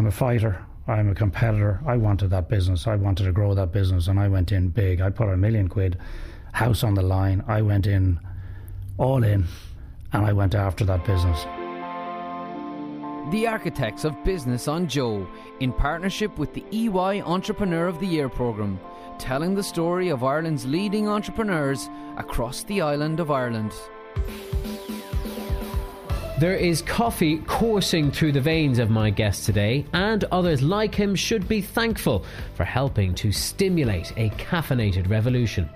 I'm a fighter. I'm a competitor. I wanted that business. I wanted to grow that business, and I went in big. I put a million quid, house on the line. I went in all in, and I went after that business. The Architects of Business on Joe, in partnership with the EY Entrepreneur of the Year programme, telling the story of Ireland's leading entrepreneurs across the island of Ireland. There is coffee coursing through the veins of my guest today, and others like him should be thankful for helping to stimulate a caffeinated revolution.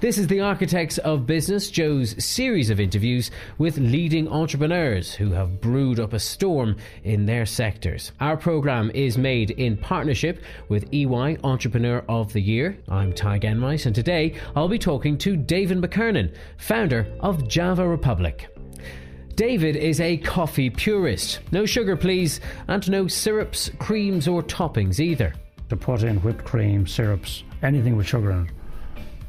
This is the Architects of Business, Joe's series of interviews with leading entrepreneurs who have brewed up a storm in their sectors. Our programme is made in partnership with EY Entrepreneur of the Year. I'm Tadhg Enright, and today I'll be talking to David McKernan, founder of Java Republic. David is a coffee purist. No sugar, please, and no syrups, creams, or toppings either. To put in whipped cream, syrups, anything with sugar in it,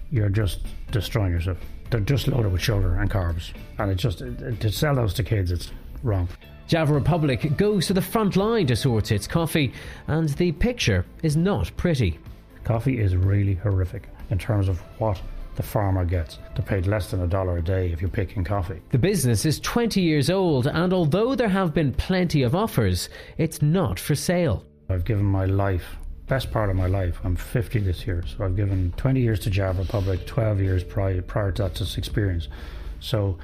you're just destroying yourself. They're just loaded with sugar and carbs, and it's just to sell those to kids, it's wrong. Java Republic goes to the front line to sort its coffee, and the picture is not pretty. Coffee is really horrific in terms of what the farmer gets. They're paid less than a dollar a day if you're picking coffee. The business is 20 years old, and although there have been plenty of offers, it's not for sale. I've given my life, best part of my life. I'm 50 this year, so I've given 20 years to Java Republic, 12 years prior, prior to that to experience. So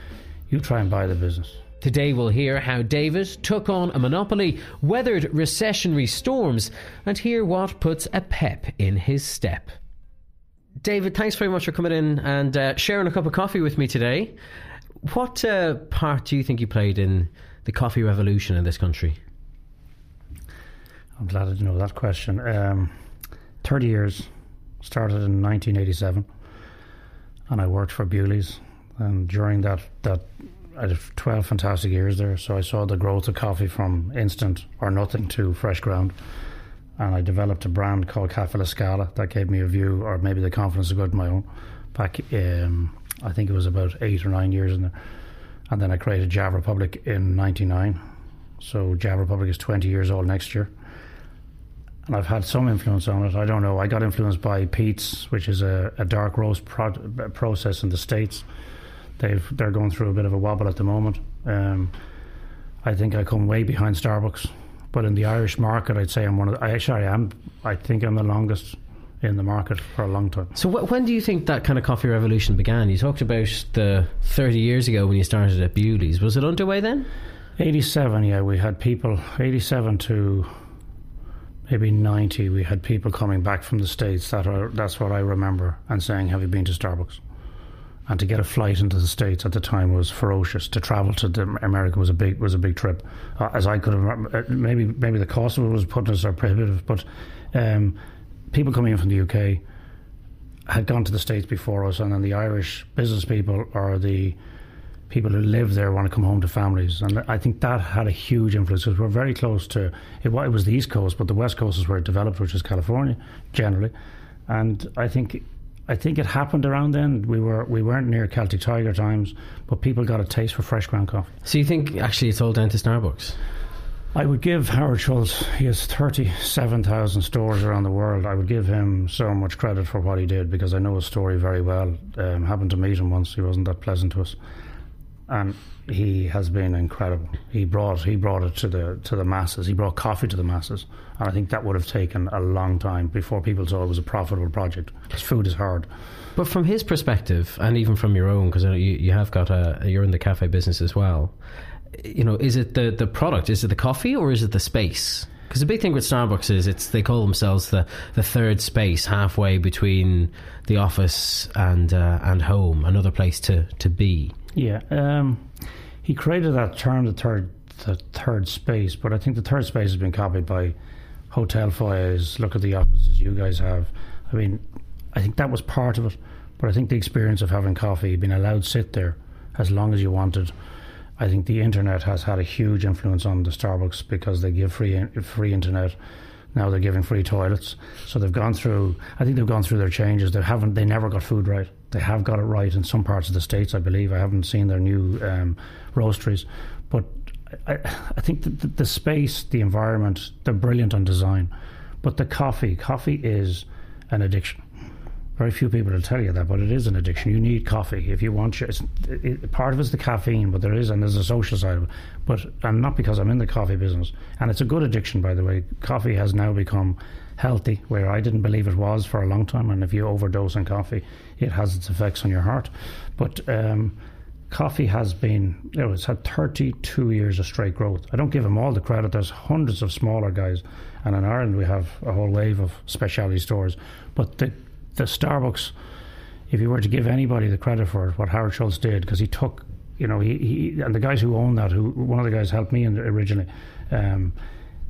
you try and buy the business. Today we'll hear how David took on a monopoly, weathered recessionary storms, and hear what puts a pep in his step. David, thanks very much for coming in and uh, sharing a cup of coffee with me today. What uh, part do you think you played in the coffee revolution in this country? I'm glad to know that question. Um, 30 years, started in 1987, and I worked for Bewley's. And during that, that I had 12 fantastic years there, so I saw the growth of coffee from instant or nothing to fresh ground and I developed a brand called Cafe La Scala that gave me a view, or maybe the confidence to go to my own. Back, um, I think it was about eight or nine years in there, and then I created Java Republic in '99. So Java Republic is 20 years old next year, and I've had some influence on it. I don't know. I got influenced by Pete's, which is a, a dark roast pro- process in the states. They've they're going through a bit of a wobble at the moment. Um, I think I come way behind Starbucks but in the Irish market, I'd say I'm one of. The, I actually I am. I think I'm the longest in the market for a long time. So wh- when do you think that kind of coffee revolution began? You talked about the 30 years ago when you started at Bewley's. Was it underway then? 87, yeah. We had people, 87 to maybe 90, we had people coming back from the States. That are, that's what I remember, and saying, Have you been to Starbucks? And to get a flight into the states at the time was ferocious. To travel to America was a big was a big trip, uh, as I could have. Uh, maybe maybe the cost of it was put us or prohibitive, but um, people coming in from the UK had gone to the states before us, and then the Irish business people or the people who live there want to come home to families, and I think that had a huge influence because we're very close to it. It was the East Coast, but the West Coast is where it developed, which is California generally, and I think I think it happened around then. We were we weren't near Celtic Tiger times, but people got a taste for fresh ground coffee. So you think actually it's all down to Starbucks? I would give Howard Schultz. He has thirty-seven thousand stores around the world. I would give him so much credit for what he did because I know his story very well. Um, happened to meet him once. He wasn't that pleasant to us, and he has been incredible. He brought he brought it to the to the masses. He brought coffee to the masses, and I think that would have taken a long time before people saw it was a profitable project. Because food is hard. But from his perspective, and even from your own, because you you have got a you're in the cafe business as well. You know, is it the the product? Is it the coffee or is it the space? Because the big thing with Starbucks is it's they call themselves the, the third space halfway between the office and uh, and home, another place to, to be. Yeah, um, he created that term, the third the third space, but I think the third space has been copied by hotel foyers. Look at the offices you guys have. I mean, I think that was part of it, but I think the experience of having coffee, being allowed to sit there as long as you wanted. I think the internet has had a huge influence on the Starbucks because they give free free internet. Now they're giving free toilets, so they've gone through. I think they've gone through their changes. They haven't. They never got food right. They have got it right in some parts of the states, I believe. I haven't seen their new um, roasteries, but I, I think the, the, the space, the environment, they're brilliant on design, but the coffee, coffee is an addiction. Very few people will tell you that, but it is an addiction. You need coffee if you want. It, part of it's the caffeine, but there is and there's a social side of it. But and not because I'm in the coffee business, and it's a good addiction, by the way. Coffee has now become healthy, where I didn't believe it was for a long time. And if you overdose on coffee, it has its effects on your heart. But um, coffee has been, you know, it's had 32 years of straight growth. I don't give them all the credit. There's hundreds of smaller guys, and in Ireland we have a whole wave of specialty stores. But the the Starbucks, if you were to give anybody the credit for it, what Howard Schultz did, because he took, you know, he, he and the guys who owned that, who one of the guys helped me in originally, um,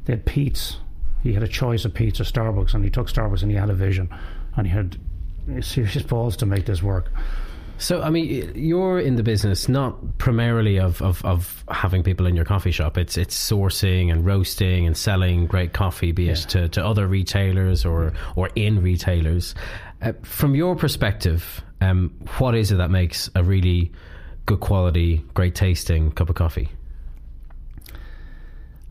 they had Pete's. He had a choice of Pete's or Starbucks, and he took Starbucks, and he had a vision, and he had serious balls to make this work. So, I mean, you're in the business not primarily of, of, of, having people in your coffee shop. It's it's sourcing and roasting and selling great coffee, be it to, to other retailers or or in retailers. Uh, from your perspective, um, what is it that makes a really good quality, great tasting cup of coffee?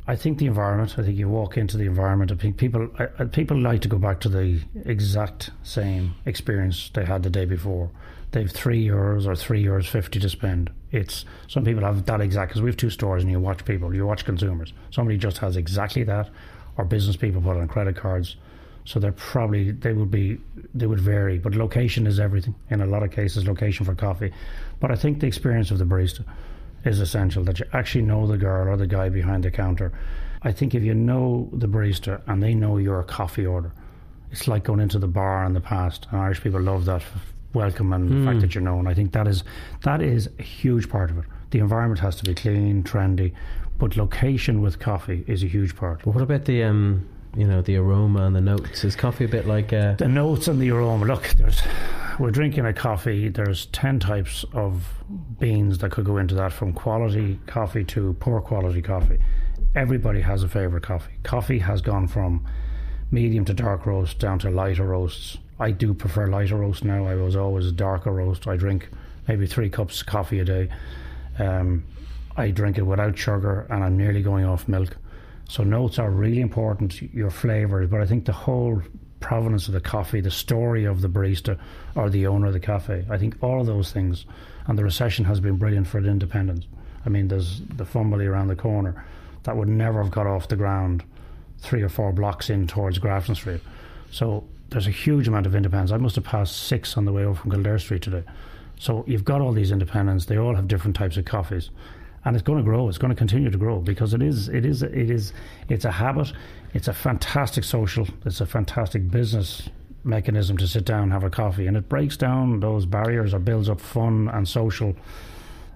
I think the environment. I think you walk into the environment. I think people I, people like to go back to the exact same experience they had the day before. They've three euros or three euros fifty to spend. It's some people have that exact because we have two stores and you watch people, you watch consumers. Somebody just has exactly that, or business people put on credit cards so they're probably they would be they would vary, but location is everything. In a lot of cases, location for coffee. But I think the experience of the barista is essential. That you actually know the girl or the guy behind the counter. I think if you know the barista and they know your coffee order, it's like going into the bar in the past. And Irish people love that welcome and mm. the fact hmm. that you're known. I think that is that is a huge part of it. The environment has to be clean, trendy, but location with coffee is a huge part. But what about the um, you know the aroma and the notes. Is coffee a bit like uh... the notes and the aroma? Look, there's we're drinking a coffee. There's ten types of beans that could go into that, from quality coffee to poor quality coffee. Everybody has a favorite coffee. Coffee has gone from medium to dark roast down to lighter roasts. I do prefer lighter roast now. I was always a darker roast. I drink maybe three cups of coffee a day. Um, I drink it without sugar, and I'm nearly going off milk. So notes are really important, your flavours, but I think the whole provenance of the coffee, the story of the barista or the owner of the cafe, I think all of those things, and the recession has been brilliant for the independents. I mean, there's the Fumbally around the corner that would never have got off the ground three or four blocks in towards Grafton Street. So there's a huge amount of independents. I must have passed six on the way over from Kildare Street today. So you've got all these independents. They all have different types of coffees and it's going to grow. It's going to continue to grow because it is, it is, it is, it's a habit. It's a fantastic social. It's a fantastic business mechanism to sit down, have a coffee, and it breaks down those barriers or builds up fun and social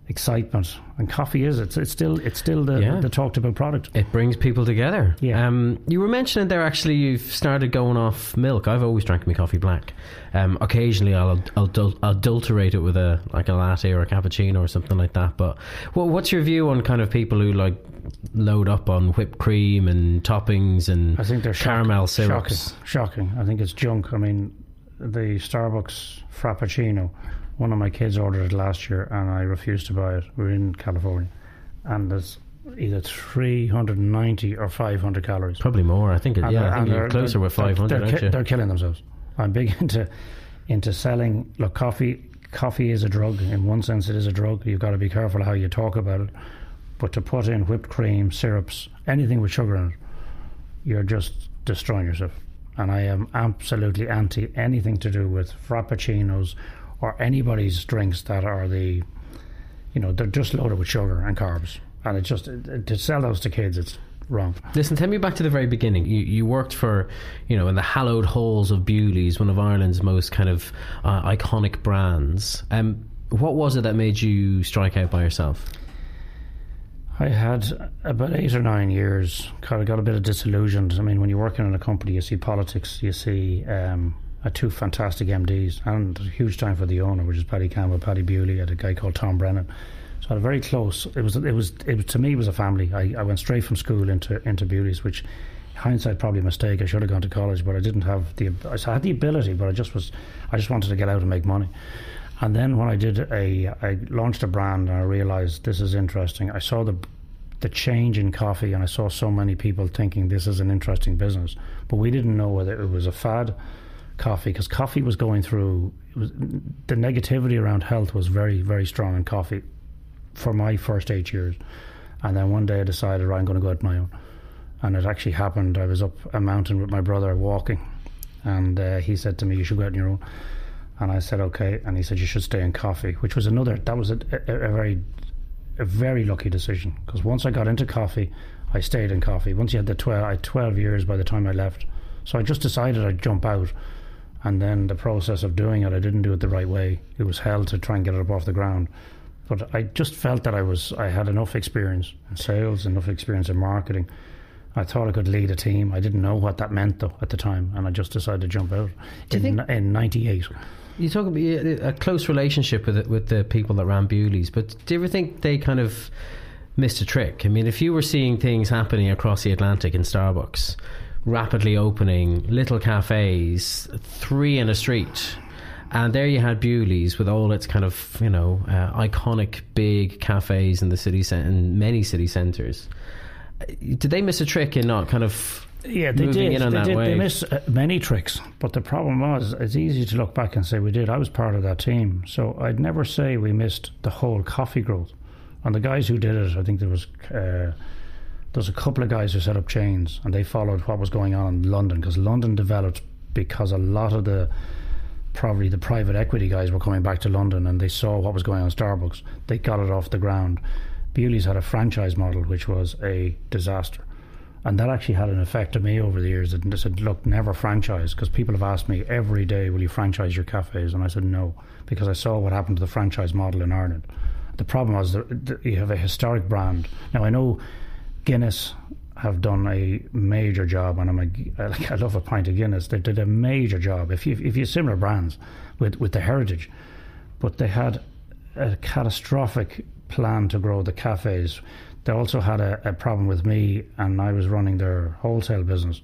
excitement. And coffee is it's it's still it's still the, yeah. the talked about product. It brings people together. Yeah. Um, you were mentioning there actually you've started going off milk. I've always drank my coffee black. Um, occasionally I'll, I'll adul- adulterate it with a like a latte or a cappuccino or something like that. But well, what's your view on kind of people who like load up on whipped cream and toppings and I think they're caramel shock, syrups? Shocking. shocking. I think it's junk. I mean, the Starbucks Frappuccino one of my kids ordered it last year and I refused to buy it. We're in California. And there's either 390 or 500 calories. Probably more. I think, it, yeah, I think you're closer with 500, they're, they're, ki- they're, killing themselves. I'm big into into selling. Look, coffee coffee is a drug. In one sense, it is a drug. You've got to be careful how you talk about it. But to put in whipped cream, syrups, anything with sugar in it, you're just destroying yourself. And I am absolutely anti anything to do with frappuccinos or anybody's drinks that are the, you know, they're just loaded with sugar and carbs, and it's just to sell those to kids, it's wrong. Listen, take me back to the very beginning. You, you worked for, you know, in the hallowed halls of Bewley's, one of Ireland's most kind of uh, iconic brands. Um, what was it that made you strike out by yourself? I had about eight or nine years. Kind of got a bit of disillusioned. I mean, when you're working in a company, you see politics, you see um, had two fantastic MDs and a huge time for the owner, which is Paddy Campbell, Paddy Bewley, and a guy called Tom Brennan. So I had a very close. It was it was it to me it was a family. I, I went straight from school into into Bewley's, which hindsight probably a mistake. I should have gone to college, but I didn't have the. I had the ability, but I just was. I just wanted to get out and make money. And then when I did a, I launched a brand and I realized this is interesting. I saw the the change in coffee, and I saw so many people thinking this is an interesting business, but we didn't know whether it was a fad coffee because coffee was going through was, the negativity around health was very very strong in coffee for my first eight years, and then one day I decided right, I'm going to go out my own, and it actually happened. I was up a mountain with my brother walking, and uh, he said to me, "You should go out on your own." And I said, okay. And he said, you should stay in coffee, which was another, that was a, a, a very, a very lucky decision. Because once I got into coffee, I stayed in coffee. Once you had the 12, I had 12 years by the time I left. So I just decided I'd jump out. And then the process of doing it, I didn't do it the right way. It was hell to try and get it up off the ground. But I just felt that I was, I had enough experience in sales, enough experience in marketing. I thought I could lead a team. I didn't know what that meant though at the time, and I just decided to jump out Do in, in '98. You talk about a close relationship with the, with the people that ran Bewley's, but do you ever think they kind of missed a trick? I mean, if you were seeing things happening across the Atlantic in Starbucks, rapidly opening little cafes, three in a street, and there you had Bewley's with all its kind of you know uh, iconic big cafes in the city cen- in many city centres. Did they miss a trick in not kind of Yeah, they moving did. in on they that did. wave? They missed uh, many tricks, but the problem was it's easy to look back and say we did. I was part of that team, so I'd never say we missed the whole coffee growth. And the guys who did it, I think there was uh, there's a couple of guys who set up chains, and they followed what was going on in London because London developed because a lot of the probably the private equity guys were coming back to London and they saw what was going on in Starbucks. They got it off the ground. Bewley's had a franchise model which was a disaster. And that actually had an effect on me over the years. And they said, look, never franchise. Because people have asked me every day, will you franchise your cafes? And I said, no, because I saw what happened to the franchise model in Ireland. The problem was that that you have a historic brand. Now, I know Guinness have done a major job, and I'm a, I like- I love a pint of Guinness. They did a major job. If you if you similar brands with with the heritage, but they had a catastrophic plan to grow the cafes. They also had a, a problem with me, and I was running their wholesale business.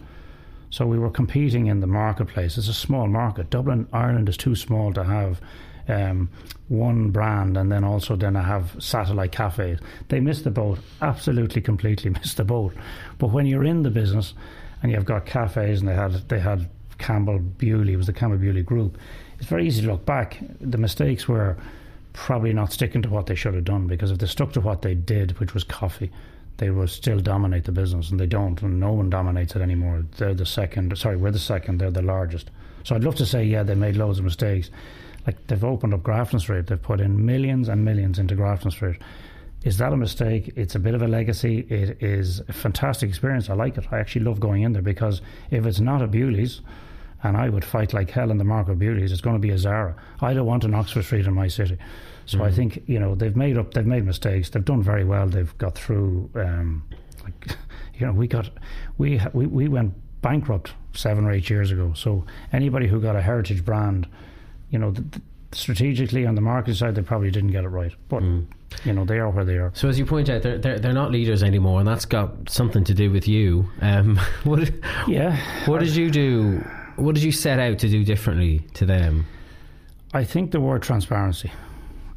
So we were competing in the marketplace. It's a small market. Dublin, Ireland is too small to have um, one brand and then also then I have satellite cafes. They missed the boat, absolutely, completely missed the boat. But when you're in the business and you've got cafes and they had they had Campbell Bewley, it was the Campbell Bewley group. It's very easy to look back. The mistakes were probably not sticking to what they should have done because if they stuck to what they did, which was coffee, they would still dominate the business, and they don't, and no one dominates it anymore. They're the second. Sorry, we're the second. They're the largest. So I'd love to say, yeah, they made loads of mistakes. Like they've opened up Grafton Street, they've put in millions and millions into Grafton Street. Is that a mistake? It's a bit of a legacy. It is a fantastic experience. I like it. I actually love going in there because if it's not a Bewley's, and I would fight like hell in the market of Bewley's, it's going to be a Zara. I don't want an Oxford Street in my city. So I think you know they've made up, they've made mistakes. They've done very well. They've got through. Um, like, you know, we got we we we went bankrupt seven or eight years ago. So anybody who got a heritage brand, you know, th- th- strategically on the market side, they probably didn't get it right. But you know, they are where they are. So as you point out, they're, they're they're not leaders anymore, and that's got something to do with you. Um, what Yeah, what did you do? What did you set out to do differently to them? I think the word transparency,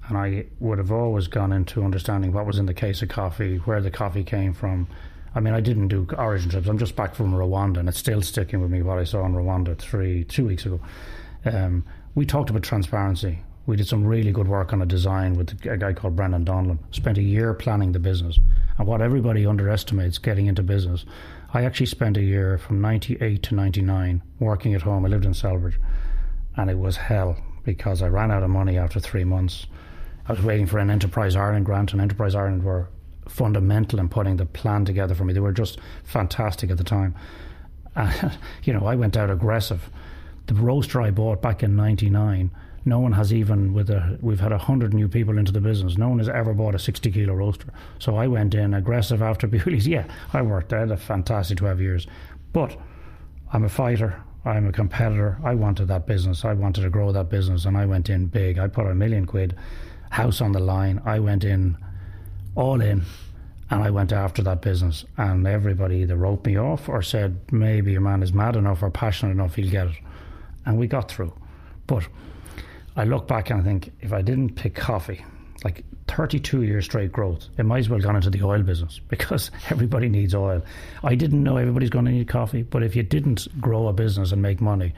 and I would have always gone into understanding what was in the case of coffee, where the coffee came from. I mean, I didn't do origin trips. I'm just back from Rwanda, and it's still sticking with me what I saw in Rwanda three, two weeks ago. Um, we talked about transparency. We did some really good work on a design with a guy called Brendan Donlan. Spent a year planning the business, and what everybody underestimates getting into business. I actually spent a year from '98 to '99 working at home. I lived in Celbridge, and it was hell because I ran out of money after three months. I was waiting for an Enterprise Ireland grant, and Enterprise Ireland were fundamental in putting the plan together for me. They were just fantastic at the time. And, you know, I went out aggressive. The roaster I bought back in '99, no one has even with a. We've had hundred new people into the business. No one has ever bought a sixty kilo roaster. So I went in aggressive after Bewley's. Yeah, I worked. I had a fantastic twelve years, but I'm a fighter. I'm a competitor. I wanted that business. I wanted to grow that business, and I went in big. I put a million quid, house on the line. I went in all in, and I went after that business. And everybody either wrote me off or said maybe your man is mad enough or passionate enough, he'll get it. And we got through. But I look back and I think if I didn't pick coffee, like 32 years straight growth. It might as well gone into the oil business because everybody needs oil. I didn't know everybody's going to need coffee, but if you didn't grow a business and make money,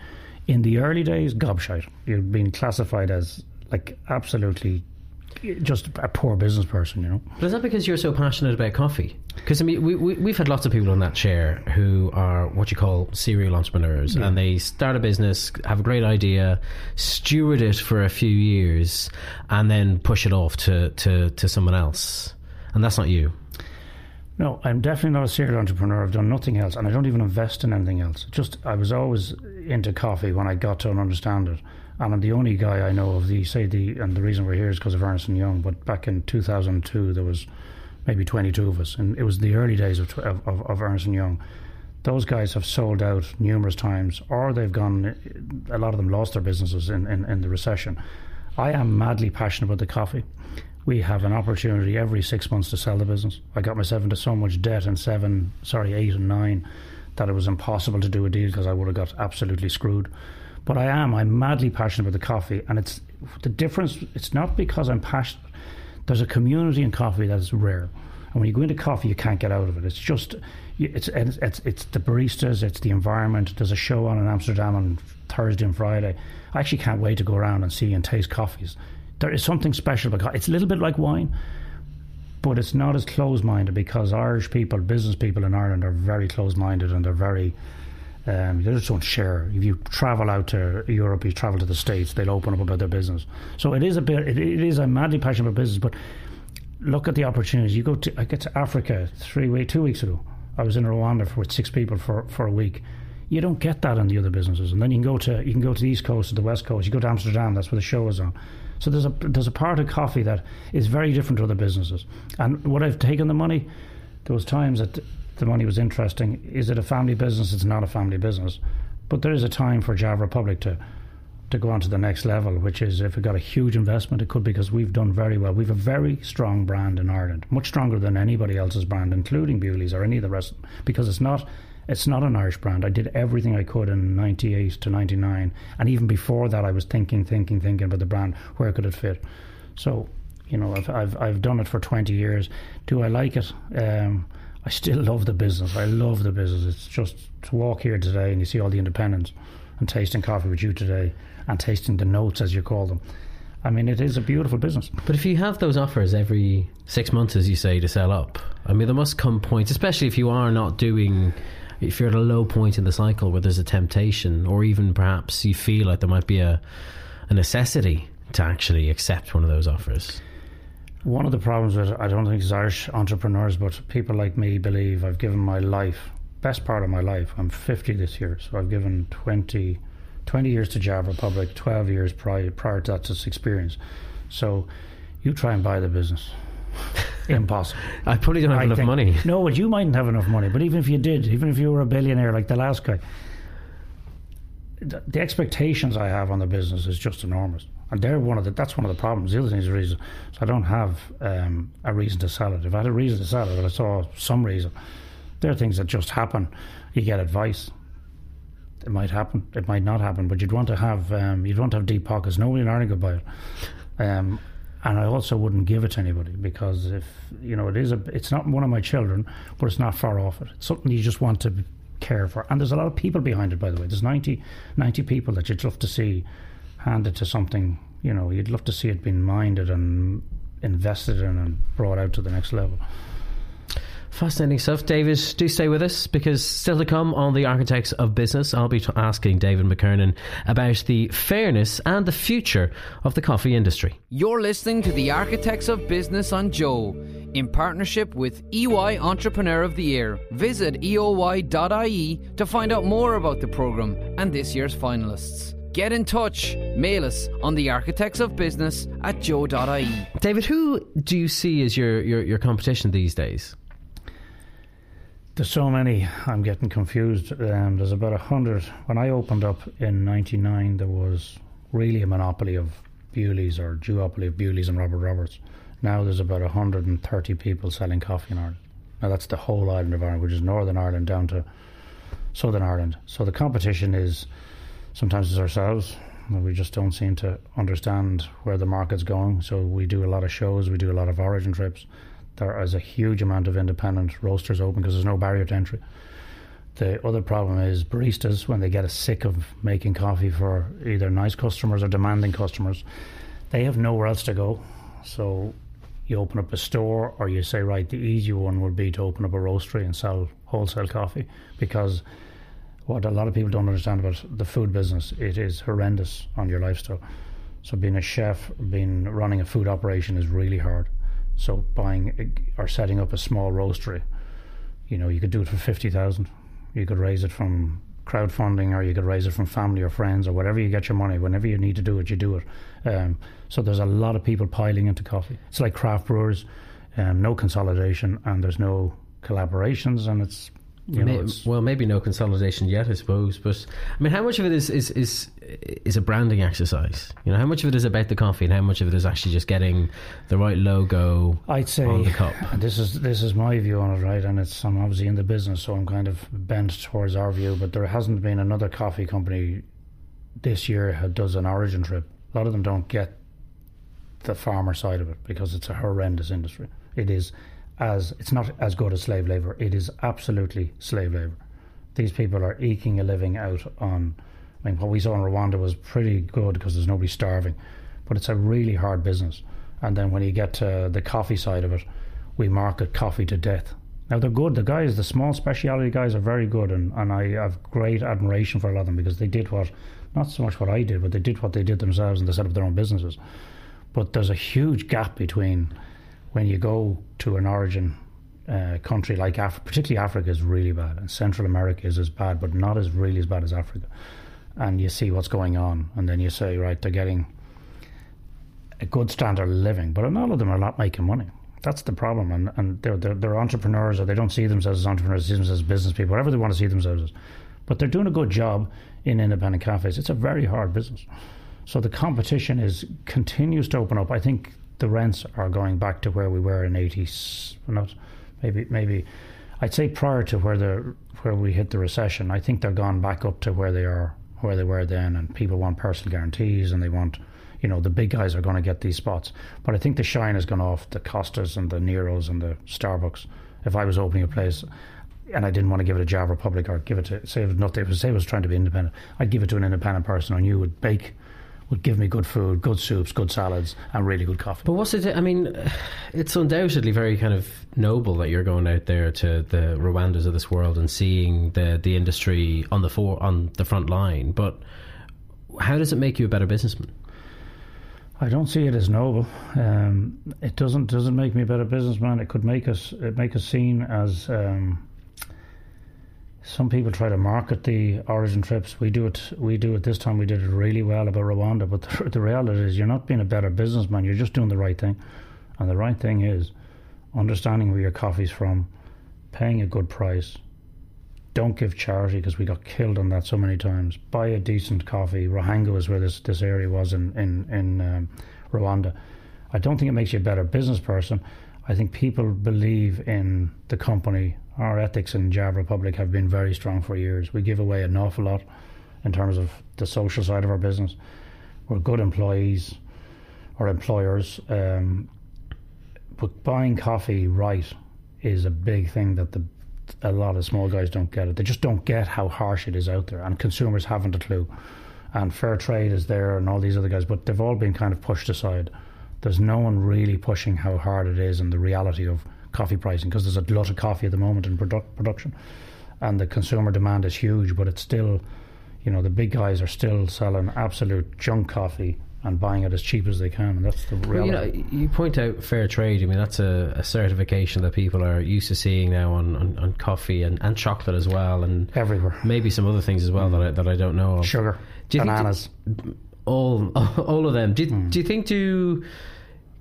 in the early days, gobshite. You've been classified as like absolutely just a poor business person, you know. But is that because you're so passionate about coffee? Because I mean, we, we we've had lots of people in that chair who are what you call serial entrepreneurs, yeah. and they start a business, have a great idea, steward it for a few years, and then push it off to to to someone else. And that's not you. No, I'm definitely not a serial entrepreneur. I've done nothing else, and I don't even invest in anything else. Just I was always into coffee when I got to understand it and I'm the only guy I know of the say the and the reason we're here is because of Ernst and Young. But back in 2002, there was maybe 22 of us, and it was the early days of of, of Ernst and Young. Those guys have sold out numerous times, or they've gone. A lot of them lost their businesses in, in, in the recession. I am madly passionate about the coffee. We have an opportunity every six months to sell the business. I got myself into so much debt in seven, sorry, eight and nine, that it was impossible to do a deal because I would have got absolutely screwed. But I am. I'm madly passionate about the coffee, and it's the difference. It's not because I'm passionate. There's a community in coffee that is rare, and when you go into coffee, you can't get out of it. It's just it's it's it's, the baristas, it's the environment. There's a show on in Amsterdam on Thursday and Friday. I actually can't wait to go around and see and taste coffees. There is something special about It's a little bit like wine, but it's not as close-minded because Irish people, business people in Ireland, are very close-minded and they're very um, they just don't share. If you travel out to Europe, you travel to the States, they'll open up about their business. So it is a bit. It, it is. a madly passionate business, but look at the opportunities. You go to. I get to Africa three two weeks ago. I was in Rwanda for, with six people for, for a week. You don't get that in the other businesses. And then you can go to you can go to the east coast, to the west coast. You go to Amsterdam. That's where the show is on. So there's a there's a part of coffee that is very different to other businesses. And what I've taken the money, there was times that the money was interesting. Is it a family business? It's not a family business. But there is a time for Java Republic to to go on to the next level, which is if it got a huge investment, it could because we've done very well. We've a very strong brand in Ireland, much stronger than anybody else's brand, including Bewley's or any of the rest, because it's not it's not an Irish brand. I did everything I could in '98 to '99, and even before that, I was thinking, thinking, thinking about the brand. Where could it fit? So, you know, I've I've, I've done it for 20 years. Do I like it? Um, I still love the business. I love the business. It's just to walk here today and you see all the independents and tasting coffee with you today and tasting the notes as you call them. I mean, it is a beautiful business. But if you have those offers every six months, as you say, to sell up, I mean, there must come points, especially if you are not doing, if you're at a low point in the cycle where there's a temptation, or even perhaps you feel like there might be a, a necessity to actually accept one of those offers. One of the problems with I don't think it's Irish entrepreneurs, but people like me believe I've given my life, best part of my life. I'm 50 this year, so I've given 20, 20 years to Java Republic, 12 years prior, prior to that to experience. So you try and buy the business. Impossible. I probably don't have I enough think, money. No, but you mightn't have enough money. But even if you did, even if you were a billionaire like the last guy, the, the expectations I have on the business is just enormous and they're one of the that's one of the problems. The other thing is reason. So I don't have um, a reason to sell it. If I had a reason to sell it, well, I saw some reason. There are things that just happen. You get advice. It might happen. It might not happen. But you'd want to have um, you'd want to have deep pockets. Nobody in Ireland could buy it. Um, and I also wouldn't give it to anybody because if you know it is a it's not one of my children, but it's not far off it. It's something you just want to care for. And there's a lot of people behind it, by the way. There's 90, 90 people that you'd love to see handed to something, you know, you'd love to see it being minded and invested in and brought out to the next level. Fascinating stuff. David, do stay with us because still to come on the Architects of Business, I'll be t- asking David McKernan about the fairness and the future of the coffee industry. You're listening to the Architects of Business on Joe in partnership with EY Entrepreneur of the Year. Visit eoy.ie to find out more about the programme and this year's finalists. Get in touch. Mail us on the architects of business at joe.ie. David, who do you see as your, your, your competition these days? There's so many. I'm getting confused. Um, there's about a hundred. When I opened up in '99, there was really a monopoly of Bewley's or duopoly of Bewley's and Robert Roberts. Now there's about 130 people selling coffee in Ireland. Now that's the whole island of Ireland, which is Northern Ireland down to Southern Ireland. So the competition is Sometimes it's ourselves, We just don't seem to understand where the market's going. So we do a lot of shows, we do a lot of origin trips. There is a huge amount of independent roasters open because there's no barrier to entry. The other problem is baristas when they get sick of making coffee for either nice customers or demanding customers, they have nowhere else to go. So you open up a store or you say, right, the easy one would be to open up a roastery and sell wholesale coffee because what a lot of people don't understand about the food business, it is horrendous on your lifestyle. So being a chef, being running a food operation is really hard. So buying or setting up a small roastery, you know, you could do it for fifty thousand. You could raise it from crowdfunding, or you could raise it from family or friends, or whatever you get your money. Whenever you need to do it, you do it. Um, so there's a lot of people piling into coffee. It's like craft brewers, um, no consolidation, and there's no collaborations, and it's you know, well, maybe no consolidation yet, I suppose. But I mean, how much of it is, is is is a branding exercise? You know, how much of it is about the coffee, and how much of it is actually just getting the right logo? I'd say on the cup. This is this is my view on it, right? And it's I'm obviously in the business, so I'm kind of bent towards our view. But there hasn't been another coffee company this year that does an origin trip. A lot of them don't get the farmer side of it because it's a horrendous industry. It is as it's not as good as slave labor. It is absolutely slave labor. These people are eking a living out on. I mean, what we saw in Rwanda was pretty good because there's nobody starving, but it's a really hard business. And then when you get to the coffee side of it, we market coffee to death. Now they're good. The guys, the small specialty guys, are very good, and, and I have great admiration for a lot of them because they did what, not so much what I did, but they did what they did themselves and they set up their own businesses. But there's a huge gap between when you go to an origin uh, country like Africa, particularly Africa is really bad, and Central America is as bad, but not as really as bad as Africa. And you see what's going on, and then you say, right, they're getting a good standard of living, but not all of them are not making money. That's the problem, and and they're, they're, they're entrepreneurs, or they don't see themselves as entrepreneurs, they see themselves as business people, whatever they want to see themselves as. But they're doing a good job in independent cafes. It's a very hard business. So the competition is continues to open up. I think the rents are going back to where we were in eighties. Not maybe maybe I'd say prior to where the where we hit the recession. I think they're gone back up to where they are where they were then, and people want personal guarantees and they want. You know the big guys are going to get these spots, but I think the shine has gone off the Costas and the Neros and the Starbucks. If I was opening a place, and I didn't want to give it a Java Republic or give it to say it was nothing, say it was trying to be independent, I'd give it to an independent person I knew would bake would give me good food, good soups, good salads, and really good coffee. But what's it? I mean, it's undoubtedly very kind of noble that you're going out there to the Rwandas of this world and seeing the the industry on the for, on the front line. But how does it make you a better businessman? I don't see it as noble. Um, it doesn't doesn't make me a better businessman. It could make us it make us seen as um, some people try to market the origin trips. We do it. We do it this time. We did it really well about Rwanda. But the, the reality is, you're not being a better businessman. You're just doing the right thing, and the right thing is understanding where your coffee's from, paying a good price. Don't give charity because we got killed on that so many times. Buy a decent coffee. Ruhango is where this this area was in in in um, Rwanda. I don't think it makes you a better business person. I think people believe in the company our ethics in Java Republic have been very strong for years. We give away an awful lot in terms of the social side of our business. We're good employees or employers, um, but buying coffee right is a big thing that the a lot of small guys don't get it. They just don't get how harsh it is out there, and consumers haven't a clue. And fair trade is there, and all these other guys, but they've all been kind of pushed aside. There's no one really pushing how hard it is and the reality of coffee pricing because there's a lot of coffee at the moment in produ- production, and the consumer demand is huge. But it's still, you know, the big guys are still selling absolute junk coffee and buying it as cheap as they can, and that's the reality. Well, you, know, you point out fair trade. I mean, that's a, a, certification that people are used to seeing now on, on, on, coffee and, and chocolate as well, and everywhere. Maybe some other things as well mm. that I, that I don't know of. Sugar, bananas, all all of them. Do, mm. do you think do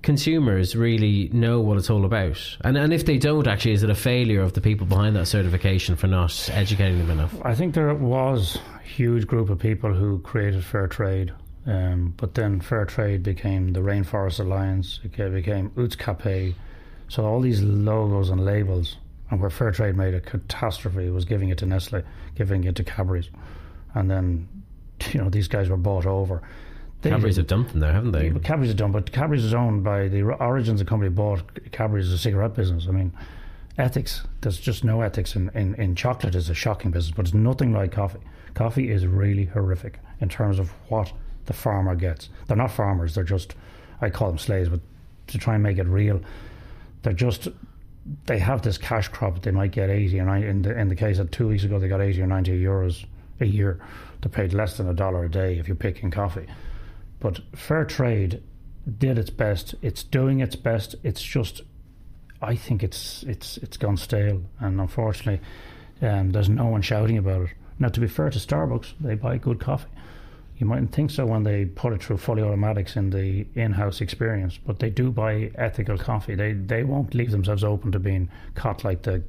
consumers really know what it's all about? And and if they don't, actually, is it a failure of the people behind that certification for not educating them enough? I think there was a huge group of people who created fair trade. Um, but then fair trade became the Rainforest Alliance, it became UTZ Kapeh. So all these logos and labels, and where fair trade made a catastrophe was giving it to Nestle, giving it to Cadbury's. And then you know these guys were bought over. They Cadbury's have dumped them there, haven't they? Yeah, Cadbury's have done, but Cadbury's is owned by the origins of the company bought Cadbury's is a cigarette business. I mean, ethics. There's just no ethics in, in, in chocolate is a shocking business, but it's nothing like coffee. Coffee is really horrific in terms of what the farmer gets. They're not farmers. They're just I call them slaves, but to try and make it real, they're just they have this cash crop. They might get eighty or ninety. In the in the case of two weeks ago, they got eighty or ninety euros a year. They paid less than a dollar a day if you're picking coffee. But fair trade did its best. It's doing its best. It's just, I think it's it's it's gone stale, and unfortunately, um, there's no one shouting about it. Now, to be fair to Starbucks, they buy good coffee. You mightn't think so when they put it through fully automatics in the in-house experience, but they do buy ethical coffee. They they won't leave themselves open to being caught like the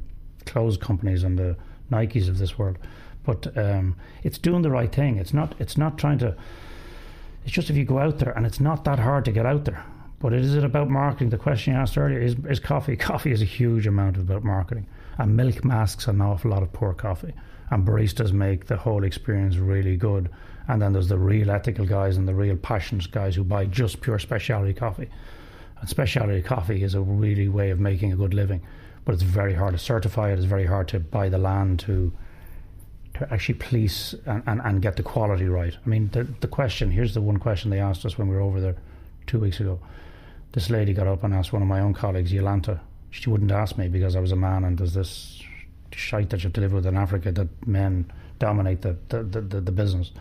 clothes companies and the Nikes of this world. But um, it's doing the right thing. It's not. It's not trying to. It's just if you go out there, and it's not that hard to get out there. But is it about marketing? The question you asked earlier is: Is coffee? Coffee is a huge amount about marketing, and milk masks an awful lot of poor coffee. And baristas make the whole experience really good and then there's the real ethical guys and the real passionate guys who buy just pure specialty coffee. And specialty coffee is a really way of making a good living, but it's very hard to certify it. It's very hard to buy the land to actually police and, and, and get the quality right. I mean, the the question here's the one question they asked us when we were over there two weeks ago. This lady got up and asked one of my own colleagues, Yolanta. She wouldn't ask me because I was a man, and there's this shite that you have to live with in Africa that men dominate the, the, the, the business.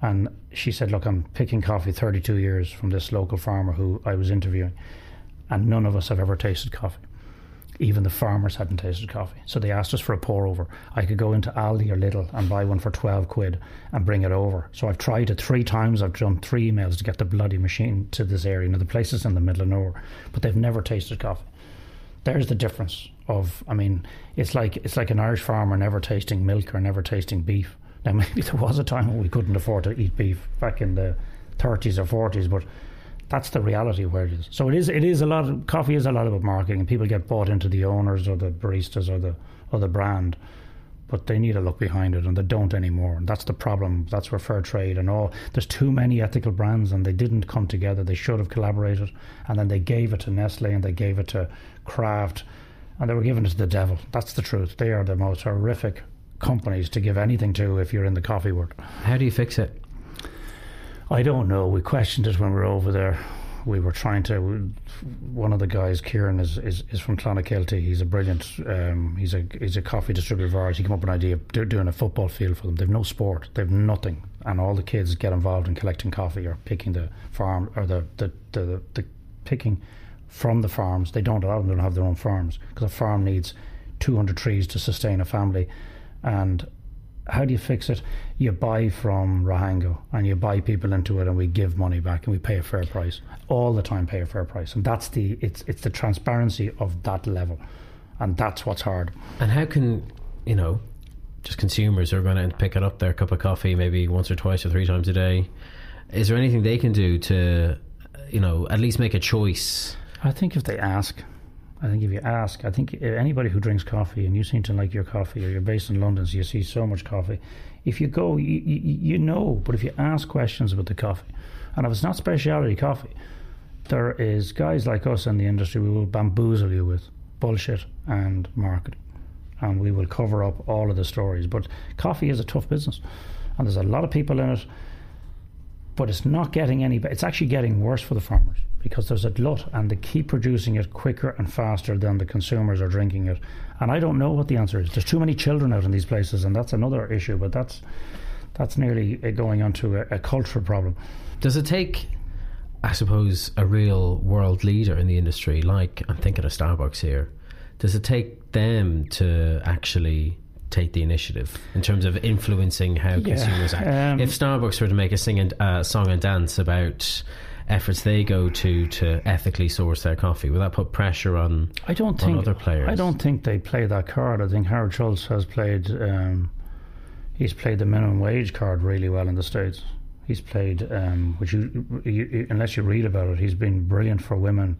And she said, Look, I'm picking coffee 32 years from this local farmer who I was interviewing, and none of us have ever tasted coffee. Even the farmers hadn't tasted coffee. So they asked us for a pour over. I could go into Aldi or Lidl and buy one for 12 quid and bring it over. So I've tried it three times. I've done three emails to get the bloody machine to this area. Now, the place is in the middle of nowhere, but they've never tasted coffee. There's the difference of, I mean, it's like it's like an Irish farmer never tasting milk or never tasting beef now, maybe there was a time when we couldn't afford to eat beef back in the 30s or 40s, but that's the reality where it is. So it is. It is a lot. Of, coffee is a lot about marketing, and people get bought into the owners or the baristas or the or the brand, but they need to look behind it, and they don't anymore. And that's the problem. That's where fair trade and all. There's too many ethical brands, and they didn't come together. They should have collaborated, and then they gave it to Nestle and they gave it to Kraft, and they were giving it to the devil. That's the truth. They are the most horrific companies to give anything to if you're in the coffee world. How do you fix it? I don't know. We questioned it when we were over there. We were trying to. One of the guys, Kieran, is is, is from Clonakilty. He's a brilliant. Um, he's a he's a coffee distributor. He came up with an idea of doing a football field for them. They've no sport. They've nothing, and all the kids get involved in collecting coffee or picking the farm or the the the, the, the picking from the farms. They don't. A lot of them don't have their own farms because a farm needs 200 trees to sustain a family and how do you fix it? You buy from Ruhango and you buy people into it, and we give money back and we pay a fair price all the time. Pay a fair price, and that's the it's it's the transparency of that level, and that's what's hard. And how can you know, just consumers are going to pick it up their cup of coffee maybe once or twice or three times a day? Is there anything they can do to, you know, at least make a choice? I think if they ask, I think if you ask, I think anybody who drinks coffee and you seem to like your coffee, or you're based in London, so you see so much coffee. If you go, you, you, you know, but if you ask questions about the coffee, and if it's not specialty coffee, there is guys like us in the industry we will bamboozle you with bullshit and marketing, and we will cover up all of the stories. But coffee is a tough business, and there's a lot of people in it, but it's not getting any. It's actually getting worse for the farmers because there's a glut and they keep producing it quicker and faster than the consumers are drinking it. And I don't know what the answer is. There's too many children out in these places, and that's another issue. But that's that's nearly going on to a, a cultural problem. Does it take, I suppose, a real world leader in the industry, like I'm thinking of Starbucks here? Does it take them to actually take the initiative in terms of influencing how yeah, consumers act? Um, if Starbucks were to make a sing and uh, song and dance about efforts they go to to ethically source their coffee? Will that put pressure on? I don't think other players. I don't think they play that card. I think Howard Schultz has played. Um, he's played the minimum wage card really well in the states. He's played, um, which you, you, unless you read about it, he's been brilliant for women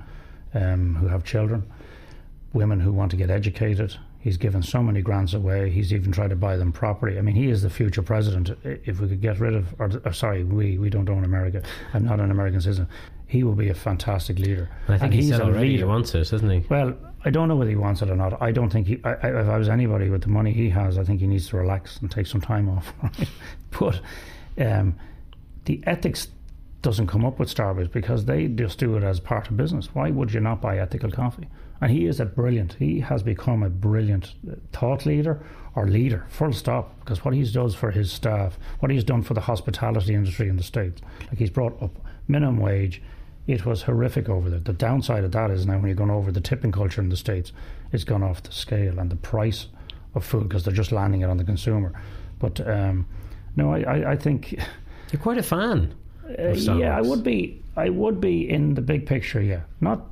um, who have children, women who want to get educated. He's given so many grants away. He's even tried to buy them property. I mean, he is the future president. If we could get rid of, or, or sorry, we we don't own America. I'm not an American citizen. He will be a fantastic leader. And I think And he he's already he leader. wants it, doesn't he? Well, I don't know whether he wants it or not. I don't think he. I, I, if I was anybody with the money he has, I think he needs to relax and take some time off. but um, the ethics doesn't come up with Starbucks because they just do it as part of business. Why would you not buy ethical coffee? And he is a brilliant. He has become a brilliant uh, thought leader or leader, full stop. Because what he does for his staff, what he's done for the hospitality industry in the states, like he's brought up minimum wage. It was horrific over there. The downside of that is now when you're going over the tipping culture in the states, it's gone off the scale and the price of food because they're just landing it on the consumer. But um, no, I, I, I think. You're quite a fan. Uh, yeah, I would be. I would be in the big picture. Yeah, not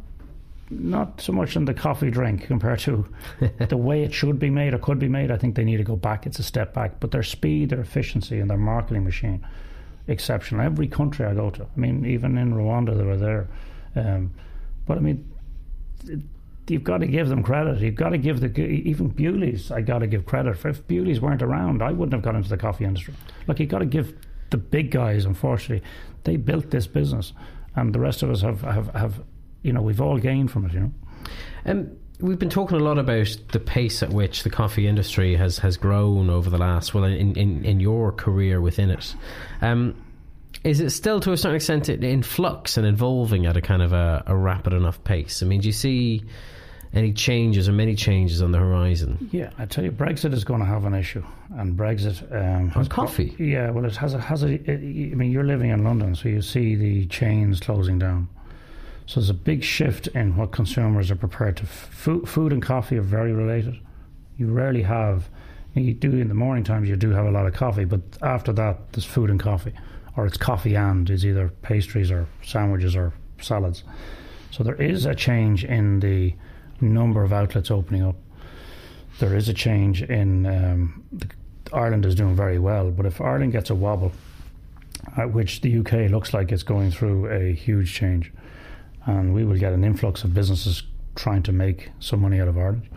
not so much in the coffee drink compared to the way it should be made or could be made. I think they need to go back. It's a step back. But their speed, their efficiency, and their marketing machine, exceptional. Every country I go to. I mean, even in Rwanda, they were there. Um, but I mean. it- You've got to give them credit. You've got to give the even Bewley's. I got to give credit for if Bewley's weren't around, I wouldn't have got into the coffee industry. Like you've got to give the big guys. Unfortunately, they built this business, and the rest of us have have, have you know we've all gained from it. You know. Um, we've been talking a lot about the pace at which the coffee industry has, has grown over the last, well, in, in, in your career within it. Um, is it still to a certain extent in- flux and evolving at a kind of a, a rapid enough pace? I mean, do you see any changes or many changes on the horizon? Yeah, I tell you, Brexit is going to have an issue, and Brexit um, has co- coffee? yeah, well, it has a has a. It, I mean, you're living in London, so you see the chains closing down. So there's a big shift in what consumers are prepared to. Food, food and coffee are very related. You rarely have. You do in the morning times. You do have a lot of coffee, but after that, there's food and coffee, or it's coffee and is either pastries or sandwiches or salads. So there is a change in the number of outlets opening up there is a change in um, the, Ireland is doing very well, but if Ireland gets a wobble, at which the UK looks like it's going through a huge change, and we will get an influx of businesses trying to make some money out of Ireland.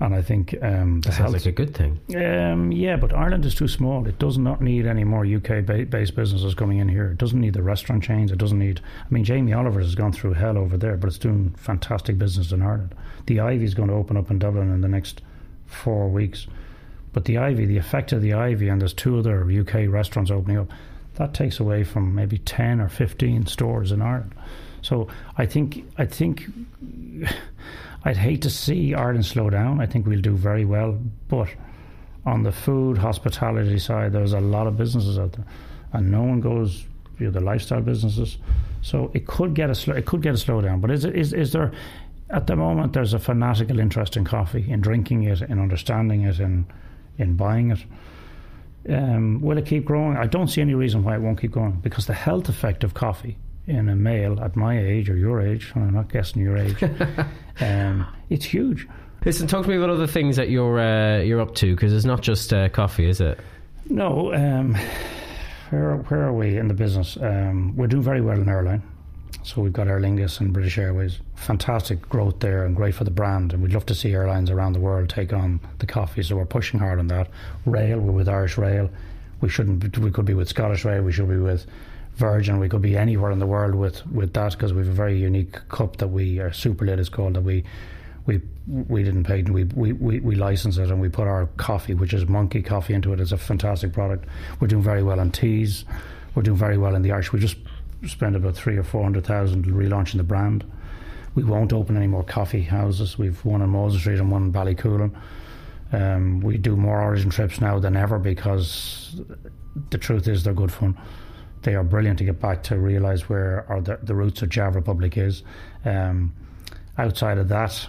And I think um, That sounds like a good thing. um, yeah, but Ireland is too small. It does not need any more UK ba- based businesses coming in here. It doesn't need the restaurant chains. It doesn't need. I mean, Jamie Oliver's has gone through hell over there, but it's doing fantastic business in Ireland. The Ivy is going to open up in Dublin in the next four weeks. But the Ivy, the effect of the Ivy, and there's two other UK restaurants opening up, that takes away from maybe 10 or 15 stores in Ireland. So I think, I think. I'd hate to see Ireland slow down. I think we'll do very well, but on the food hospitality side, there's a lot of businesses out there, and no one goes you the lifestyle businesses. So it could get a slow, it could get a slowdown. But is it- is is there at the moment there's a fanatical interest in coffee, in drinking it, in understanding it, in in buying it. Um, will it keep growing? I don't see any reason why it won't keep growing because the health effect of coffee in a male at my age or your age, I'm not guessing your age, um, it's huge. Listen, talk to me about other things that you're uh, you're up to because it's not just uh, coffee, is it? No, um, where where are we in the business? Um, we're doing very well in airline. So we've got Aer Lingus and British Airways. Fantastic growth there and great for the brand. And we'd love to see airlines around the world take on the coffee. So we're pushing hard on that. Rail, we're with Irish Rail. We shouldn't. We could be with Scottish Rail. We should be with Virgin. We could be anywhere in the world with with that because we have a very unique cup that we are super lit is called that we we we didn't pay we, we, we, we license it and we put our coffee which is monkey coffee into it. It's a fantastic product. We're doing very well on teas. We're doing very well in the Irish. We just spent about three or four hundred thousand relaunching the brand. We won't open any more coffee houses. We've one on Moses Street and one in Ballycoolin. Um, we do more origin trips now than ever because the truth is they're good fun they are brilliant to get back to realise where are the, the roots of Java Republic is um, outside of that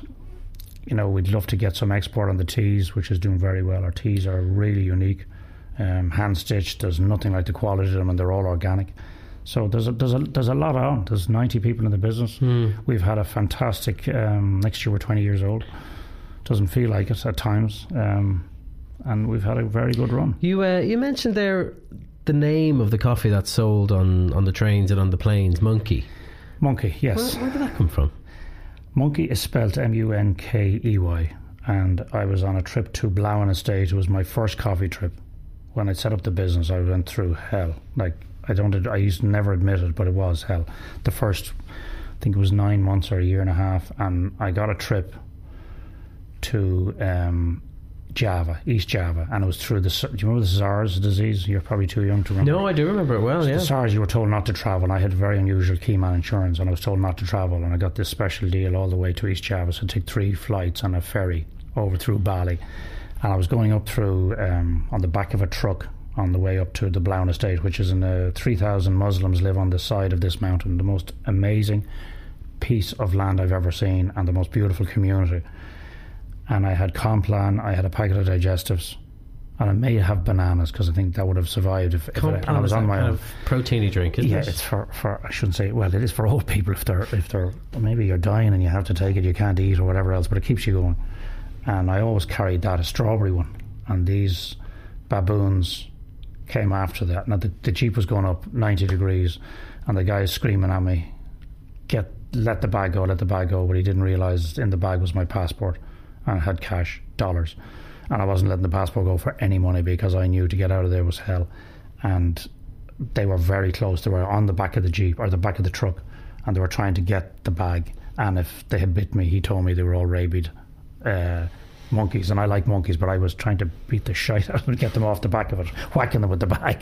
you know, we'd love to get some export on the teas, which is doing very well. Our teas are really unique, um, hand stitched. There's nothing like the quality of them, and they're all organic. So there's a, there's a there's a lot on. There's 90 people in the business. We've had a fantastic. Um, next year we're 20 years old. Doesn't feel like it at times, um, and we've had a very good run. You uh, you mentioned there the name of the coffee that's sold on, on the trains and on the planes, Monkey. Monkey, Where, yes. where did that come from? Monkey is spelled M U N K E Y, and I was on a trip to Blawan Estate. It was my first coffee trip. When I set up the business, I went through hell. Like I don't, I used to never admit it, but it was hell. The first, I think it was nine months or a year and a half, and I got a trip to um, Java, East Java, and it was through the. Do you remember the SARS disease? You're probably too young to remember. No, I do remember it well. Yeah, the SARS. You were told not to travel. And I had very unusual keyman insurance, and I was told not to travel, and I got this special deal all the way to East Java. So I took three flights on a ferry over through Bali, and I was going up through um, on the back of a truck on the way up to the Blawan Estate, which is in a 3,000 Muslims live on the side of this mountain. The most amazing piece of land I've ever seen, and the most beautiful community and I had Complan, I had a packet of digestives, and I may have bananas because I think that would have survived if, if it, I was on my own. proteiny drink, isn't yeah, it? it's for, for I shouldn't say well, it is for old people if they're if they're maybe you're dying and you have to take it, you can't eat or whatever else, but it keeps you going. And I always carried that a strawberry one, and these baboons came after that. Now the, the jeep was going up ninety degrees, and the guy is screaming at me, "Get let the bag go, let the bag go!" But he didn't realize in the bag was my passport and had cash, dollars. And I wasn't letting the passport go for any money because I knew to get out of there was hell. And they were very close. They were on the back of the Jeep or the back of the truck and they were trying to get the bag. And if they had bit me, he told me they were all rabid uh, monkeys. And I like monkeys, but I was trying to beat the shit out of them, get them off the back of it, whacking them with the bag.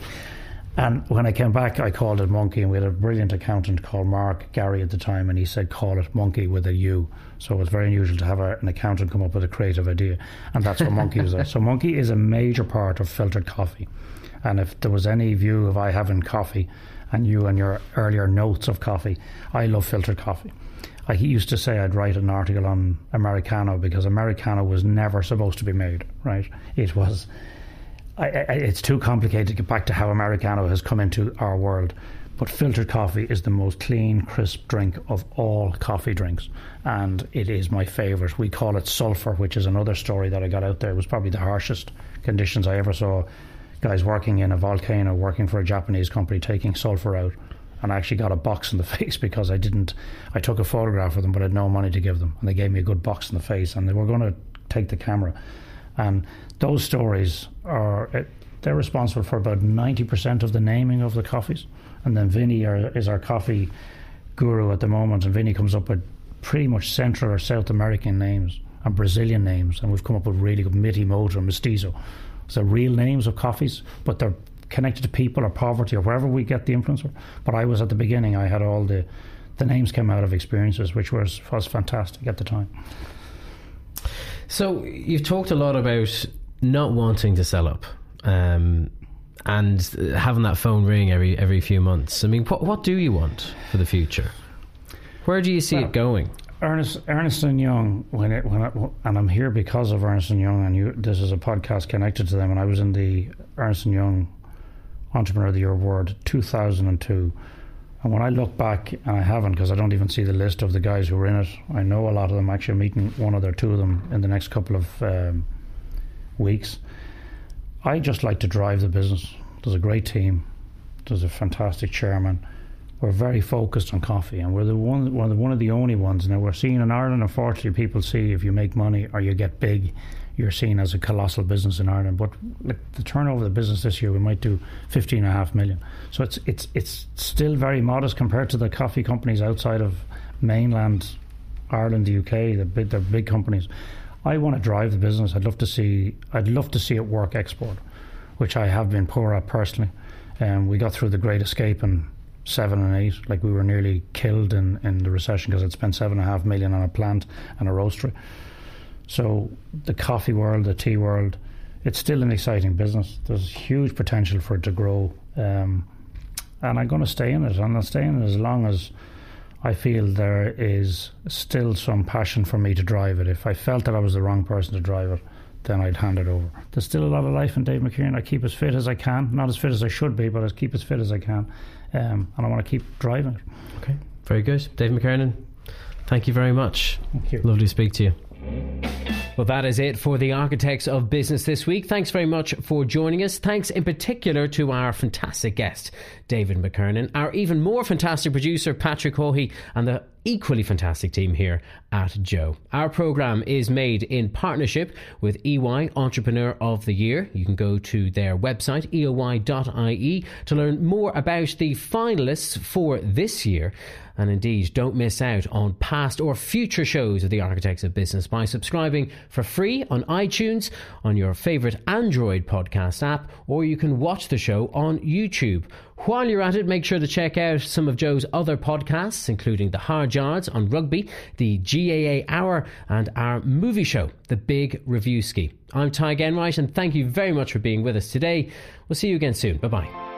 And when I came back, I called it Monkey, and we had a brilliant accountant called Mark Gary at the time, and he said, call it Monkey with a U. So it was very unusual to have a, an accountant come up with a creative idea, and that's what Monkey was. So Monkey is a major part of filtered coffee. And if there was any view of I having coffee, and you and your earlier notes of coffee, I love filtered coffee. I used to say I'd write an article on Americano because Americano was never supposed to be made, right? It was I, I, it's too complicated to get back to how Americano has come into our world. But filtered coffee is the most clean, crisp drink of all coffee drinks, and it is my favourite. We call it sulphur, which is another story that I got out there. It was probably the harshest conditions I ever saw. Guys working in a volcano, working for a Japanese company, taking sulphur out, and I actually got a box in the face because I didn't. I took a photograph of them, but I had no money to give them, and they gave me a good box in the face, and they were going to take the camera. And those stories are they're responsible for about 90% of the naming of the coffees. And then Vinny are, is our coffee guru at the moment, and Vinny comes up with pretty much Central or South American names and Brazilian names, and we've come up with really good Miti Moto and Mestizo. So real names of coffees, but they're connected to people or poverty or wherever we get the influence. But I was at the beginning, I had all the the names came out of experiences, which was was fantastic at the time. So you've talked a lot about not wanting to sell up. Um, and having that phone ring every every few months. I mean, what what do you want for the future? Where do you see well, it going? Ernest Ernst and Young, when it when it, and I'm here because of Ernst and Young, and you, this is a podcast connected to them. And I was in the Ernst and Young Entrepreneur of the Year Award 2002. And when I look back, and I haven't because I don't even see the list of the guys who were in it. I know a lot of them. Actually, meeting one of their two of them in the next couple of um, weeks. I just like to drive the business. There's a great team. There's a fantastic chairman. We're very focused on coffee, and we're the one, we're the, one of the only ones. Now we're seeing in Ireland. Unfortunately, people see if you make money or you get big, you're seen as a colossal business in Ireland. But like the turnover of the business this year, we might do fifteen and a half million. So it's it's it's still very modest compared to the coffee companies outside of mainland Ireland, the UK. The big, they're big companies. I want to drive the business. I'd love to see. I'd love to see it work export, which I have been poor at personally. Um, we got through the Great Escape in seven and eight. Like we were nearly killed in, in the recession because I'd spent seven and a half million on a plant and a roastery. So the coffee world, the tea world, it's still an exciting business. There's huge potential for it to grow, um, and I'm going to stay in it. And I'll stay in it as long as I feel there is still some passion for me to drive it. If I felt that I was the wrong person to drive it, then I'd hand it over. There's still a lot of life in Dave McKernan. I keep as fit as I can, not as fit as I should be, but I keep as fit as I can, um, and I want to keep driving it. Okay, very good, Dave McKernan. Thank you very much. Thank you. Lovely to speak to you. Well, that is it for the Architects of Business this week. Thanks very much for joining us. Thanks in particular to our fantastic guest, David McKernan, our even more fantastic producer, Patrick Hawhey, and the equally fantastic team here at Joe. Our program is made in partnership with EY Entrepreneur of the Year. You can go to their website, eoy.ie, to learn more about the finalists for this year. And indeed, don't miss out on past or future shows of the Architects of Business by subscribing for free on iTunes, on your favourite Android podcast app, or you can watch the show on YouTube. While you're at it, make sure to check out some of Joe's other podcasts, including The Hard Yards on rugby, the GAA Hour, and our movie show, The Big Reviewski. I'm Tadhg Enright, and thank you very much for being with us today. We'll see you again soon. Bye bye.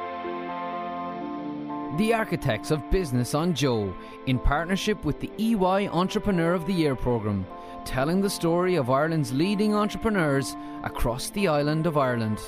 The Architects of Business on Joe, in partnership with the EY Entrepreneur of the Year programme, telling the story of Ireland's leading entrepreneurs across the island of Ireland.